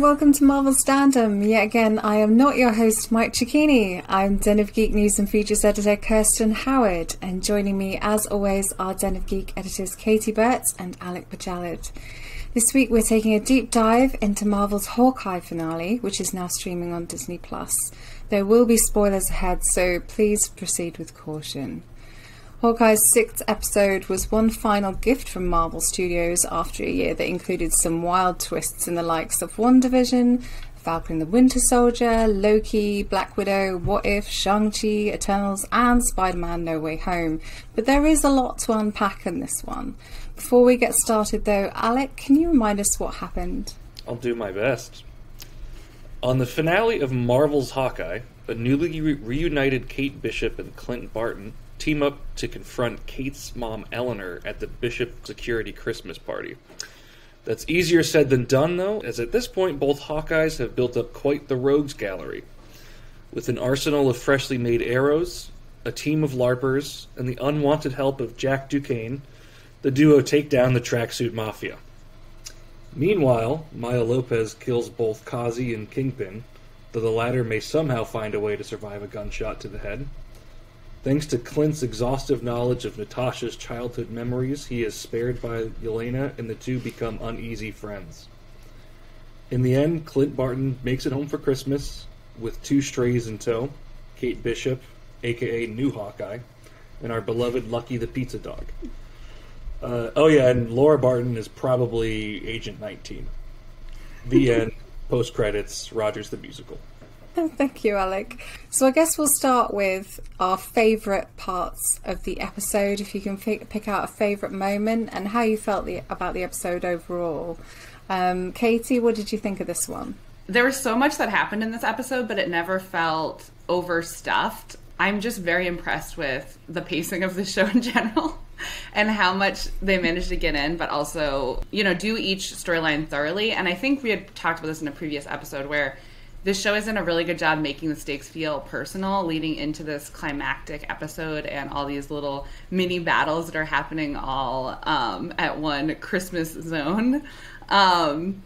Welcome to Marvel Standom. Yet again, I am not your host, Mike Cecchini. I'm Den of Geek News and Features Editor Kirsten Howard, and joining me, as always, are Den of Geek editors Kayti Burt and Alec Bojalad. This week, we're taking a deep dive into Marvel's Hawkeye finale, which is now streaming on Disney Plus. There will be spoilers ahead, so please proceed with caution. Hawkeye's sixth episode was one final gift from Marvel Studios after a year that included some wild twists in the likes of WandaVision, Falcon the Winter Soldier, Loki, Black Widow, What If, Shang-Chi, Eternals, and Spider Man No Way Home. But there is a lot to unpack in this one. Before we get started, though, Alec, can you remind us what happened? I'll do my best. On the finale of Marvel's Hawkeye, a newly re- reunited Kate Bishop and Clint Barton team up to confront Kate's mom Eleanor at the Bishop Security Christmas party. That's easier said than done, though, as at this point both Hawkeyes have built up quite the rogues gallery. With an arsenal of freshly made arrows, a team of LARPers, and the unwanted help of Jack Duquesne, the duo take down the tracksuit mafia. Meanwhile, Maya Lopez kills both Kazi and Kingpin, though the latter may somehow find a way to survive a gunshot to the head. Thanks to Clint's exhaustive knowledge of Natasha's childhood memories, he is spared by Yelena, and the two become uneasy friends. In the end, Clint Barton makes it home for Christmas with two strays in tow Kate Bishop, aka New Hawkeye, and our beloved Lucky the Pizza Dog. Uh, oh, yeah, and Laura Barton is probably Agent 19. The end. Post credits, Rogers the Musical. Thank you, Alec. So I guess we'll start with our favourite parts of the episode. If you can pick, out a favourite moment and how you felt the, about the episode overall. Um, Kayti, what did you think of this one? There was so much that happened in this episode, but it never felt overstuffed. I'm just very impressed with the pacing of the show in general and how much they managed to get in, but also, you know, do each storyline thoroughly. And I think we had talked about this in a previous episode where this show has done a really good job making the stakes feel personal, leading into this climactic episode and all these little mini battles that are happening all um, at one Christmas zone. Um,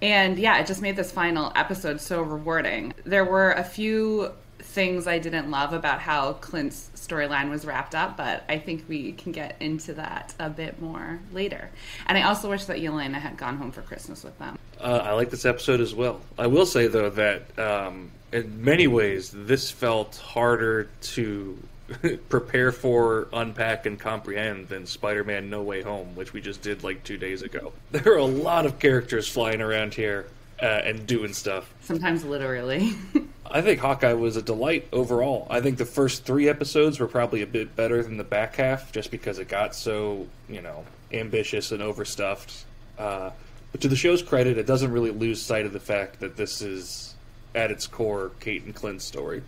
and yeah, it just made this final episode so rewarding. There were a few things I didn't love about how Clint's storyline was wrapped up, but I think we can get into that a bit more later. And I also wish that Yelena had gone home for Christmas with them. Uh, I like this episode as well. I will say though that um, in many ways this felt harder to prepare for, unpack, and comprehend than Spider-Man: No Way Home, which we just did like two days ago. There are a lot of characters flying around here uh, and doing stuff. Sometimes literally. I think Hawkeye was a delight overall. I think the first three episodes were probably a bit better than the back half, just because it got so you know ambitious and overstuffed. Uh, but to the show's credit, it doesn't really lose sight of the fact that this is at its core Kate and Clint's story,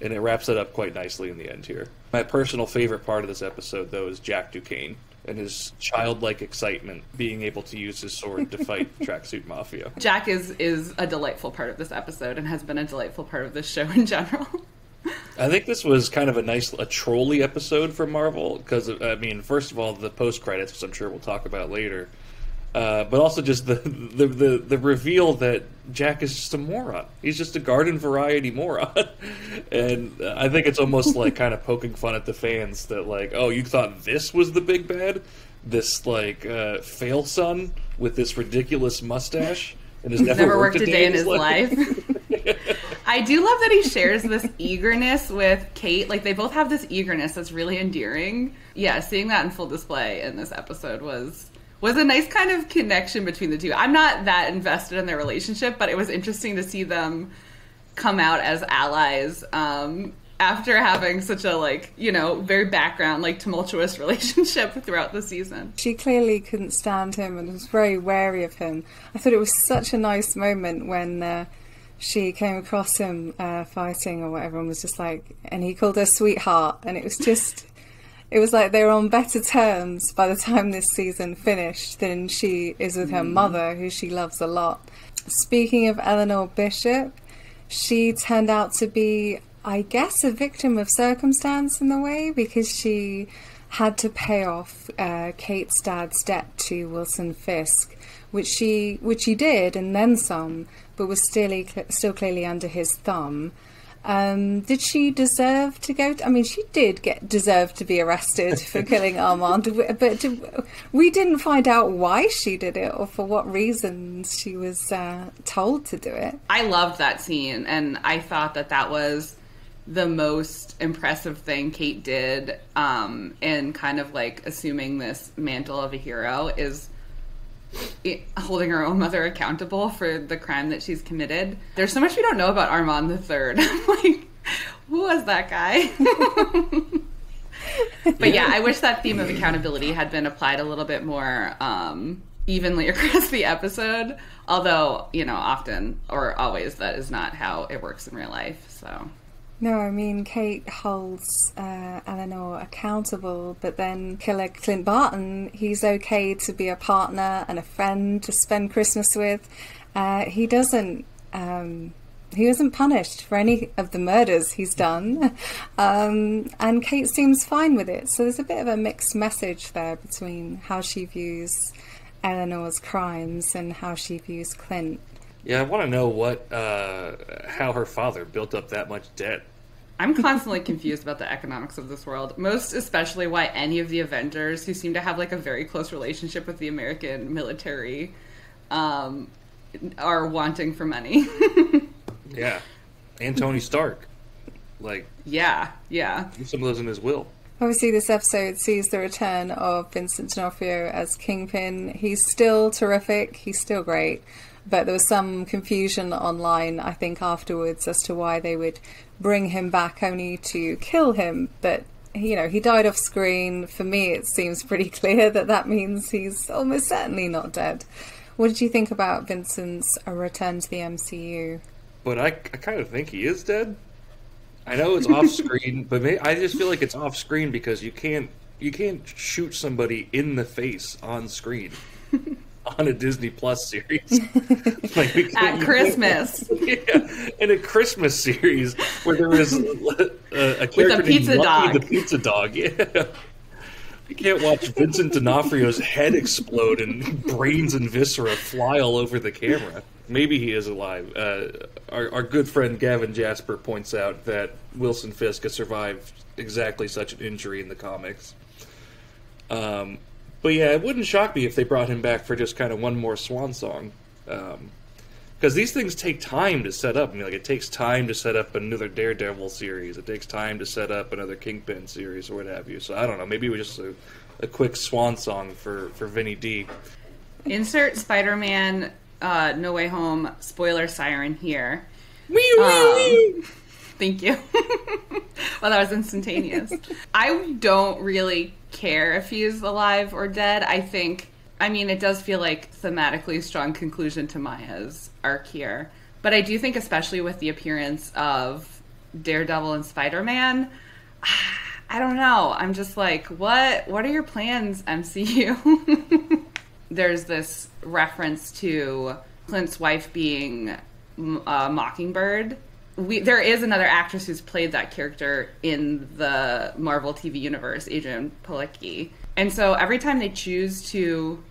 and it wraps it up quite nicely in the end here. My personal favorite part of this episode, though, is Jack Duquesne and his childlike excitement being able to use his sword to fight tracksuit mafia. Jack is is a delightful part of this episode and has been a delightful part of this show in general. I think this was kind of a nice, a trolly episode for Marvel because I mean, first of all, the post credits, which I'm sure we'll talk about later, uh, but also just the, the, the the reveal that Jack is just a moron. He's just a garden variety moron, and I think it's almost like kind of poking fun at the fans that like, oh, you thought this was the big bad, this like uh, fail son with this ridiculous mustache and has never, Never worked, worked a day in his life. I do love that he shares this eagerness with Kate. Like they both have this eagerness that's really endearing. Yeah, seeing that in full display in this episode was was a nice kind of connection between the two. I'm not that invested in their relationship, but it was interesting to see them come out as allies um, after having such a like you know very background like tumultuous relationship throughout the season. She clearly couldn't stand him and was very wary of him. I thought it was such a nice moment when uh, she came across him uh, fighting or whatever and was just like, and he called her sweetheart, and it was just. It was like they were on better terms by the time this season finished than she is with her mother, who she loves a lot. Speaking of Eleanor Bishop, she turned out to be, I guess, a victim of circumstance in a way because she had to pay off uh, Kate's dad's debt to Wilson Fisk, which she which she did and then some, but was still still clearly under his thumb. Um, did she deserve to go? To, I mean, she did get deserve to be arrested for killing Armand, but we didn't find out why she did it or for what reasons she was uh, told to do it. I loved that scene, and I thought that that was the most impressive thing Kate did um, in kind of like assuming this mantle of a hero is holding her own mother accountable for the crime that she's committed. There's so much we don't know about Armand the Third. like, who was that guy? but yeah, I wish that theme of accountability had been applied a little bit more um, evenly across the episode. Although, you know, often or always that is not how it works in real life. So no, I mean, Kate holds uh, Eleanor accountable, but then killer Clint Barton, he's okay to be a partner and a friend to spend Christmas with. Uh, he doesn't. Um, he wasn't punished for any of the murders he's done, um, and Kate seems fine with it. So there's a bit of a mixed message there between how she views Eleanor's crimes and how she views Clint. Yeah, I want to know what uh, how her father built up that much debt. I'm constantly confused about the economics of this world, most especially why any of the Avengers, who seem to have like a very close relationship with the American military, um, are wanting for money. yeah, and Tony Stark, like yeah, yeah, some of those in his will. Obviously, this episode sees the return of Vincent D'Onofrio as Kingpin. He's still terrific. He's still great but there was some confusion online, I think, afterwards as to why they would bring him back only to kill him. But, you know, he died off screen. For me, it seems pretty clear that that means he's almost certainly not dead. What did you think about Vincent's return to the MCU? But I, I kind of think he is dead. I know it's off screen, but I just feel like it's off screen because you can't you can't shoot somebody in the face on screen. on a Disney Plus series. like At Christmas. yeah, in a Christmas series where there was a, a character With a pizza named dog. the pizza dog. Yeah. You can't watch Vincent D'Onofrio's head explode and brains and viscera fly all over the camera. Maybe he is alive. Uh, our, our good friend Gavin Jasper points out that Wilson Fisk has survived exactly such an injury in the comics. Um, but yeah, it wouldn't shock me if they brought him back for just kind of one more swan song. Because um, these things take time to set up. I mean, like it takes time to set up another Daredevil series. It takes time to set up another Kingpin series or what have you. So I don't know. Maybe it was just a, a quick swan song for for Vinny D. Insert Spider-Man uh, No Way Home spoiler siren here. Wee wee um, wee. Thank you. well, that was instantaneous. I don't really care if he's alive or dead. I think, I mean, it does feel like thematically strong conclusion to Maya's arc here. But I do think, especially with the appearance of Daredevil and Spider Man, I don't know. I'm just like, what? What are your plans, MCU? There's this reference to Clint's wife being a Mockingbird we there is another actress who's played that character in the Marvel TV universe, Adrianne Palicki. And so every time they choose to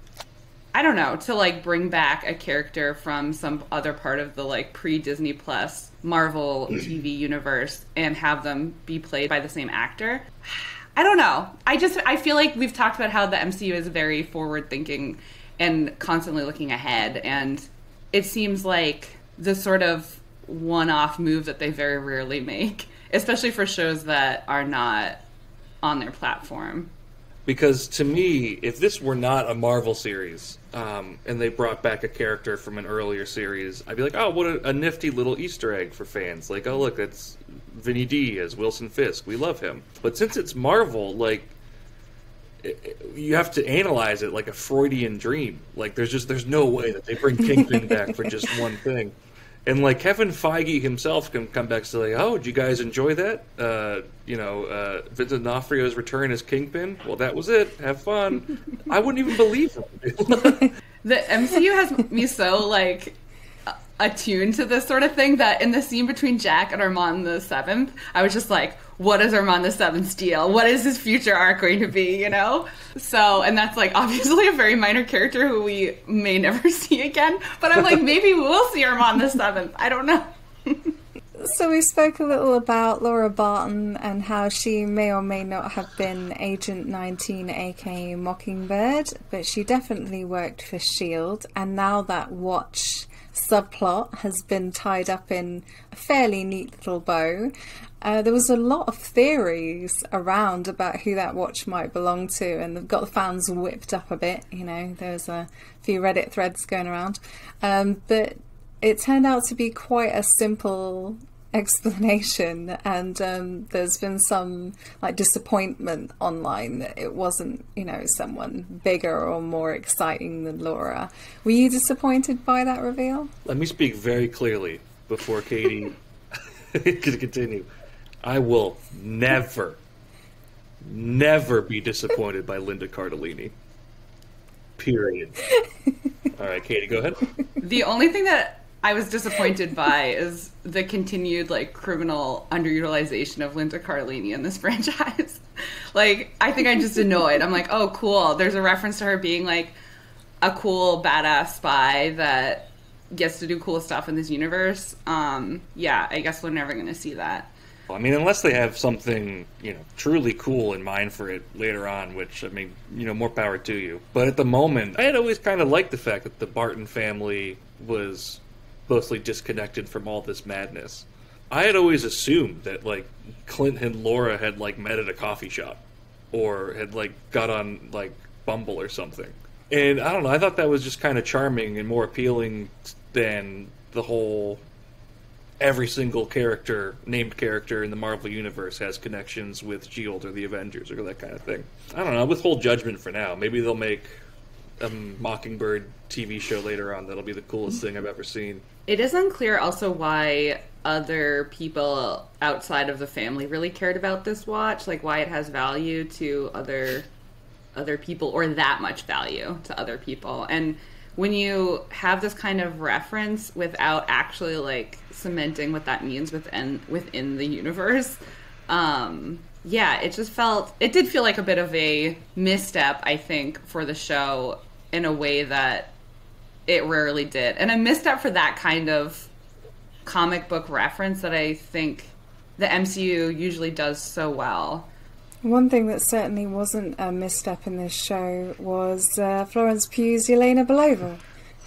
I don't know, to like bring back a character from some other part of the like pre Disney Plus Marvel TV universe and have them be played by the same actor. I don't know. I just I feel like we've talked about how the MCU is very forward thinking and constantly looking ahead and it seems like the sort of one-off move that they very rarely make, especially for shows that are not on their platform. Because to me, if this were not a Marvel series, um, and they brought back a character from an earlier series, I'd be like, oh, what a, a nifty little Easter egg for fans. Like, oh, look, that's Vinny D as Wilson Fisk. We love him. But since it's Marvel, like, you have to analyze it like a Freudian dream. Like, there's just there's no way that they bring Kingpin back for just one thing. And like Kevin Feige himself can come back and say, "Oh, did you guys enjoy that? Uh, you know, uh, Vincent D'Onofrio's return as Kingpin. Well, that was it. Have fun." I wouldn't even believe him. the MCU has me so like attuned to this sort of thing that in the scene between Jack and Armand the Seventh, I was just like, what is Armand the Seventh's deal? What is his future arc going to be? You know, so and that's like obviously a very minor character who we may never see again. But I'm like, maybe we'll see Armand the Seventh. I don't know. So we spoke a little about Laura Barton and how she may or may not have been Agent 19 aka Mockingbird, but she definitely worked for SHIELD and now that watch subplot has been tied up in a fairly neat little bow. Uh, there was a lot of theories around about who that watch might belong to, and they've got the fans whipped up a bit. You know, there's a few Reddit threads going around, um, but it turned out to be quite a simple explanation and um, there's been some like disappointment online that it wasn't you know someone bigger or more exciting than laura. Were you disappointed by that reveal? Let me speak very clearly before katie could continue i will never never be disappointed by linda cardellini period all right katie go ahead the only thing that I was disappointed by is the continued like criminal underutilization of Linda Cardellini in this franchise. like, I think I'm just annoyed. I'm like, oh, cool. There's a reference to her being like a cool badass spy that gets to do cool stuff in this universe. Um, yeah, I guess we're never going to see that. I mean, unless they have something, you know, truly cool in mind for it later on, which, I mean, you know, more power to you. But at the moment, I had always kind of liked the fact that the Barton family was mostly disconnected from all this madness. I had always assumed that like Clint and Laura had like met at a coffee shop or had like got on like Bumble or something. And I don't know, I thought that was just kind of charming and more appealing than the whole every single character, named character in the Marvel universe has connections with Shield or the Avengers or that kind of thing. I don't know, withhold judgment for now. Maybe they'll make a Mockingbird TV show later on that'll be the coolest thing I've ever seen. It is unclear also why other people outside of the family really cared about this watch, like why it has value to other other people or that much value to other people. And when you have this kind of reference without actually like cementing what that means within within the universe, um, yeah, it just felt it did feel like a bit of a misstep, I think, for the show in a way that it rarely did. And a misstep for that kind of comic book reference that I think the MCU usually does so well. One thing that certainly wasn't a misstep in this show was uh, Florence Pugh's Yelena Belova,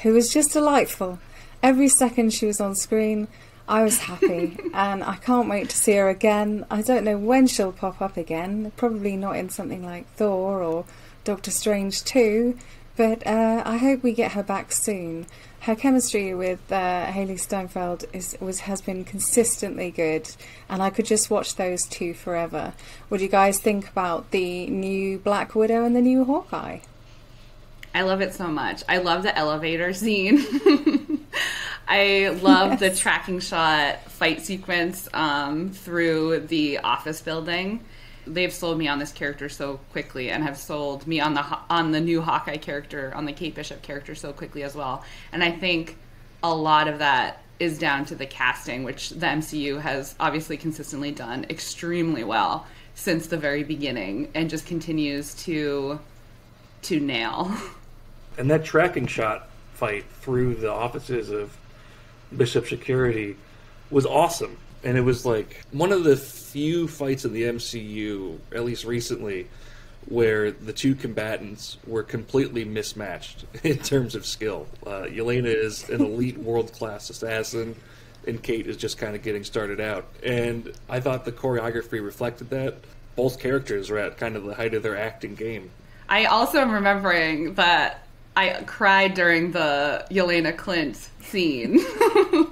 who was just delightful. Every second she was on screen, I was happy, and I can't wait to see her again. I don't know when she'll pop up again, probably not in something like Thor or Doctor Strange 2, but uh, I hope we get her back soon. Her chemistry with uh, Hailee Steinfeld is was has been consistently good, and I could just watch those two forever. What do you guys think about the new Black Widow and the new Hawkeye? I love it so much. I love the elevator scene. I love yes. the tracking shot fight sequence um, through the office building they've sold me on this character so quickly and have sold me on the on the new Hawkeye character, on the Kate Bishop character so quickly as well. And I think a lot of that is down to the casting, which the MCU has obviously consistently done extremely well since the very beginning and just continues to to nail. And that tracking shot fight through the offices of Bishop Security was awesome and it was like one of the few fights in the MCU, at least recently, where the two combatants were completely mismatched in terms of skill. Uh, Yelena is an elite world class assassin, and Kate is just kind of getting started out. And I thought the choreography reflected that. Both characters were at kind of the height of their acting game. I also am remembering that I cried during the Yelena Clint scene.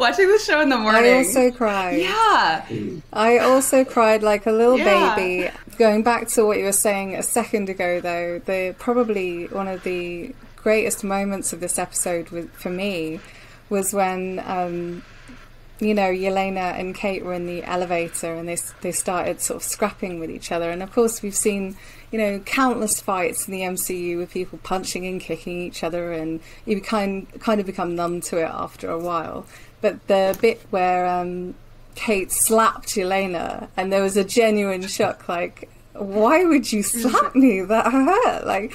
Watching the show in the morning. I also cried. Yeah. I also cried like a little yeah. baby. Going back to what you were saying a second ago, though, the probably one of the greatest moments of this episode with, for me was when um, you know, Yelena and Kate were in the elevator and they they started sort of scrapping with each other. And of course, we've seen you know countless fights in the MCU with people punching and kicking each other, and you kind kind of become numb to it after a while. But the bit where um, Kate slapped Yelena, and there was a genuine shock. Like, why would you slap me? That hurt. Like,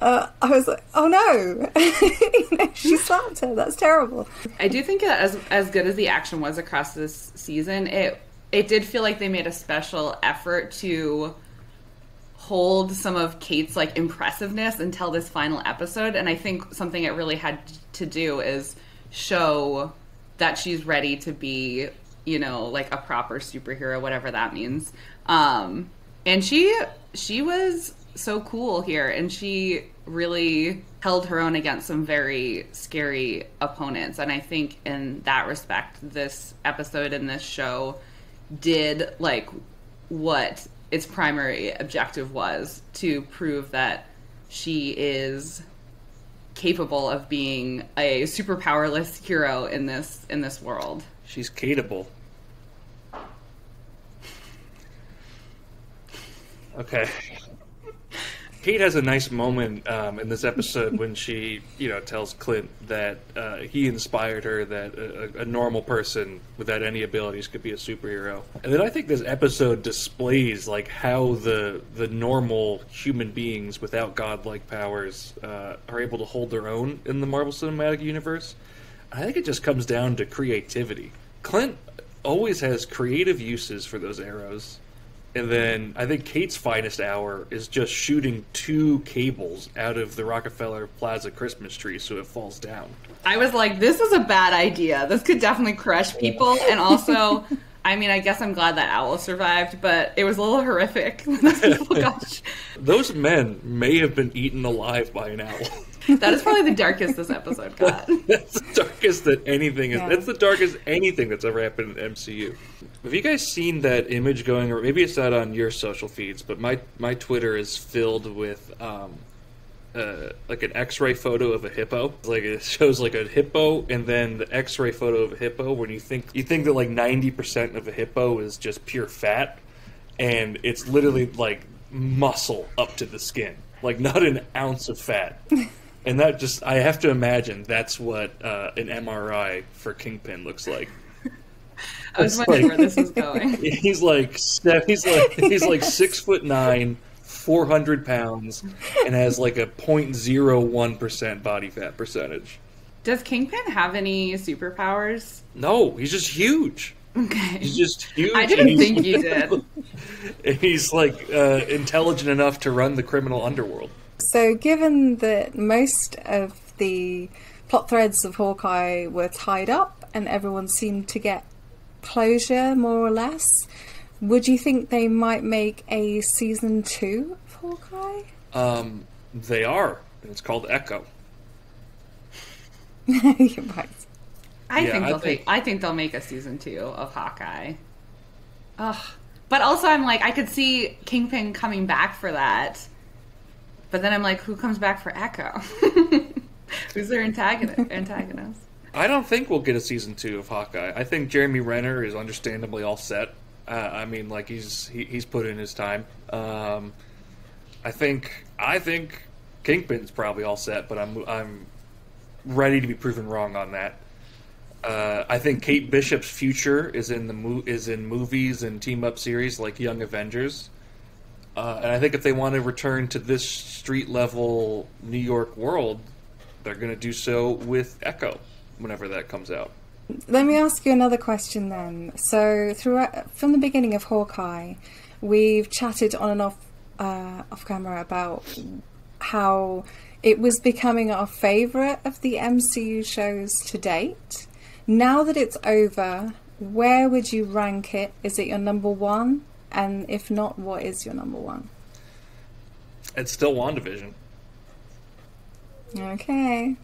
uh, I was like, oh no, she slapped her. That's terrible. I do think that as as good as the action was across this season, it it did feel like they made a special effort to hold some of Kate's like impressiveness until this final episode and I think something it really had to do is show that she's ready to be, you know, like a proper superhero whatever that means. Um and she she was so cool here and she really held her own against some very scary opponents and I think in that respect this episode and this show did like what its primary objective was to prove that she is capable of being a super powerless hero in this in this world. She's Kateable. Okay. Kate has a nice moment um, in this episode when she, you know, tells Clint that uh, he inspired her that a, a, normal person without any abilities could be a superhero. And then I think this episode displays like how the the normal human beings without godlike powers uh, are able to hold their own in the Marvel Cinematic Universe. I think it just comes down to creativity. Clint always has creative uses for those arrows and then I think Kate's finest hour is just shooting two cables out of the Rockefeller Plaza Christmas tree so it falls down. I was like, this is a bad idea. This could definitely crush people. And also, I mean, I guess I'm glad that Owl survived, but it was a little horrific. Those men may have been eaten alive by an owl. that is probably the darkest this episode got. that's the darkest that anything is. Yeah. That's the darkest anything that's ever happened in MCU. Have you guys seen that image going? Or maybe it's not on your social feeds, but my my Twitter is filled with um, uh, like an X-ray photo of a hippo. Like it shows like a hippo, and then the X-ray photo of a hippo. When you think you think that like ninety percent of a hippo is just pure fat, and it's literally like muscle up to the skin, like not an ounce of fat. and that just I have to imagine that's what uh, an MRI for Kingpin looks like. I was wondering like, where this is going. He's like he's like he's like six foot nine, four hundred pounds, and has like a 0.01 percent body fat percentage. Does Kingpin have any superpowers? No, he's just huge. Okay. He's just huge. I didn't think he did. he's like uh, intelligent enough to run the criminal underworld. So, given that most of the plot threads of Hawkeye were tied up and everyone seemed to get closure, more or less, would you think they might make a season two of Hawkeye? Um, they are. It's called Echo. You're right. I yeah, think they'll I think... Make, I think they'll make a season two of Hawkeye. Ugh. But also, I'm like, I could see Kingpin coming back for that but then I'm like, who comes back for Echo? Who's their antagonist? antagonist? I don't think we'll get a season two of Hawkeye. I think Jeremy Renner is understandably all set. Uh, I mean, like he's he, he's put in his time. Um, I think I think Kingpin's probably all set, but I'm I'm ready to be proven wrong on that. Uh, I think Kate Bishop's future is in the mo- is in movies and team up series like Young Avengers. Uh, and I think if they want to return to this street level New York world, they're going to do so with Echo whenever that comes out. Let me ask you another question then. So, throughout from the beginning of Hawkeye, we've chatted on and off uh, off camera about how it was becoming our favourite of the MCU shows to date. Now that it's over, where would you rank it? Is it your number one? And if not, what is your number one? It's still WandaVision. Okay.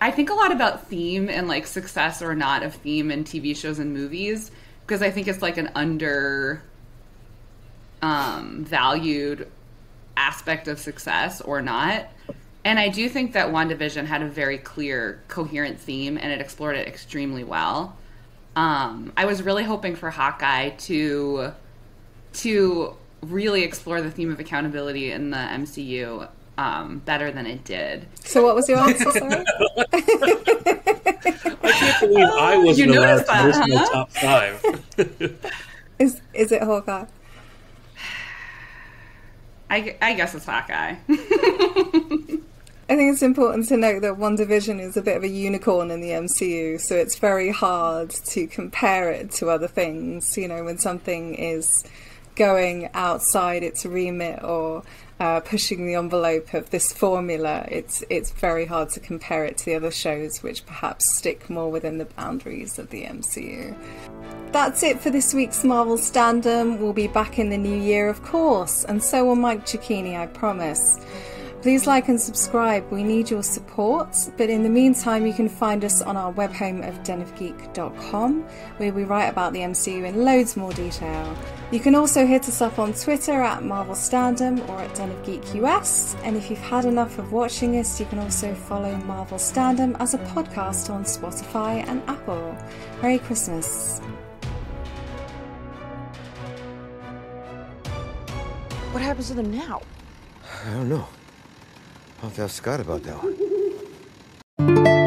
I think a lot about theme and like success or not of theme in TV shows and movies because I think it's like an under um, valued aspect of success or not. And I do think that WandaVision had a very clear, coherent theme and it explored it extremely well. Um, I was really hoping for Hawkeye to to really explore the theme of accountability in the MCU um, better than it did. So, what was your answer? Sorry. I can't believe I wasn't You allowed noticed to that, list my top five. Is is it Hawkeye? I, I guess it's Hawkeye. I think it's important to note that WandaVision is a bit of a unicorn in the MCU, so it's very hard to compare it to other things. You know, when something is going outside its remit or uh, pushing the envelope of this formula, it's it's very hard to compare it to the other shows, which perhaps stick more within the boundaries of the MCU. That's it for this week's Marvel Standom. We'll be back in the new year, of course, and so will Mike Cecchini, I promise. Please like and subscribe. We need your support. But in the meantime, you can find us on our web home of denofgeek.com, where we write about the MCU in loads more detail. You can also hit us up on Twitter at Marvel Standom or at Den of Geek US. And if you've had enough of watching us, you can also follow Marvel Standom as a podcast on Spotify and Apple. Merry Christmas. What happens to them now? I don't know. I'll have to ask Scott about that one.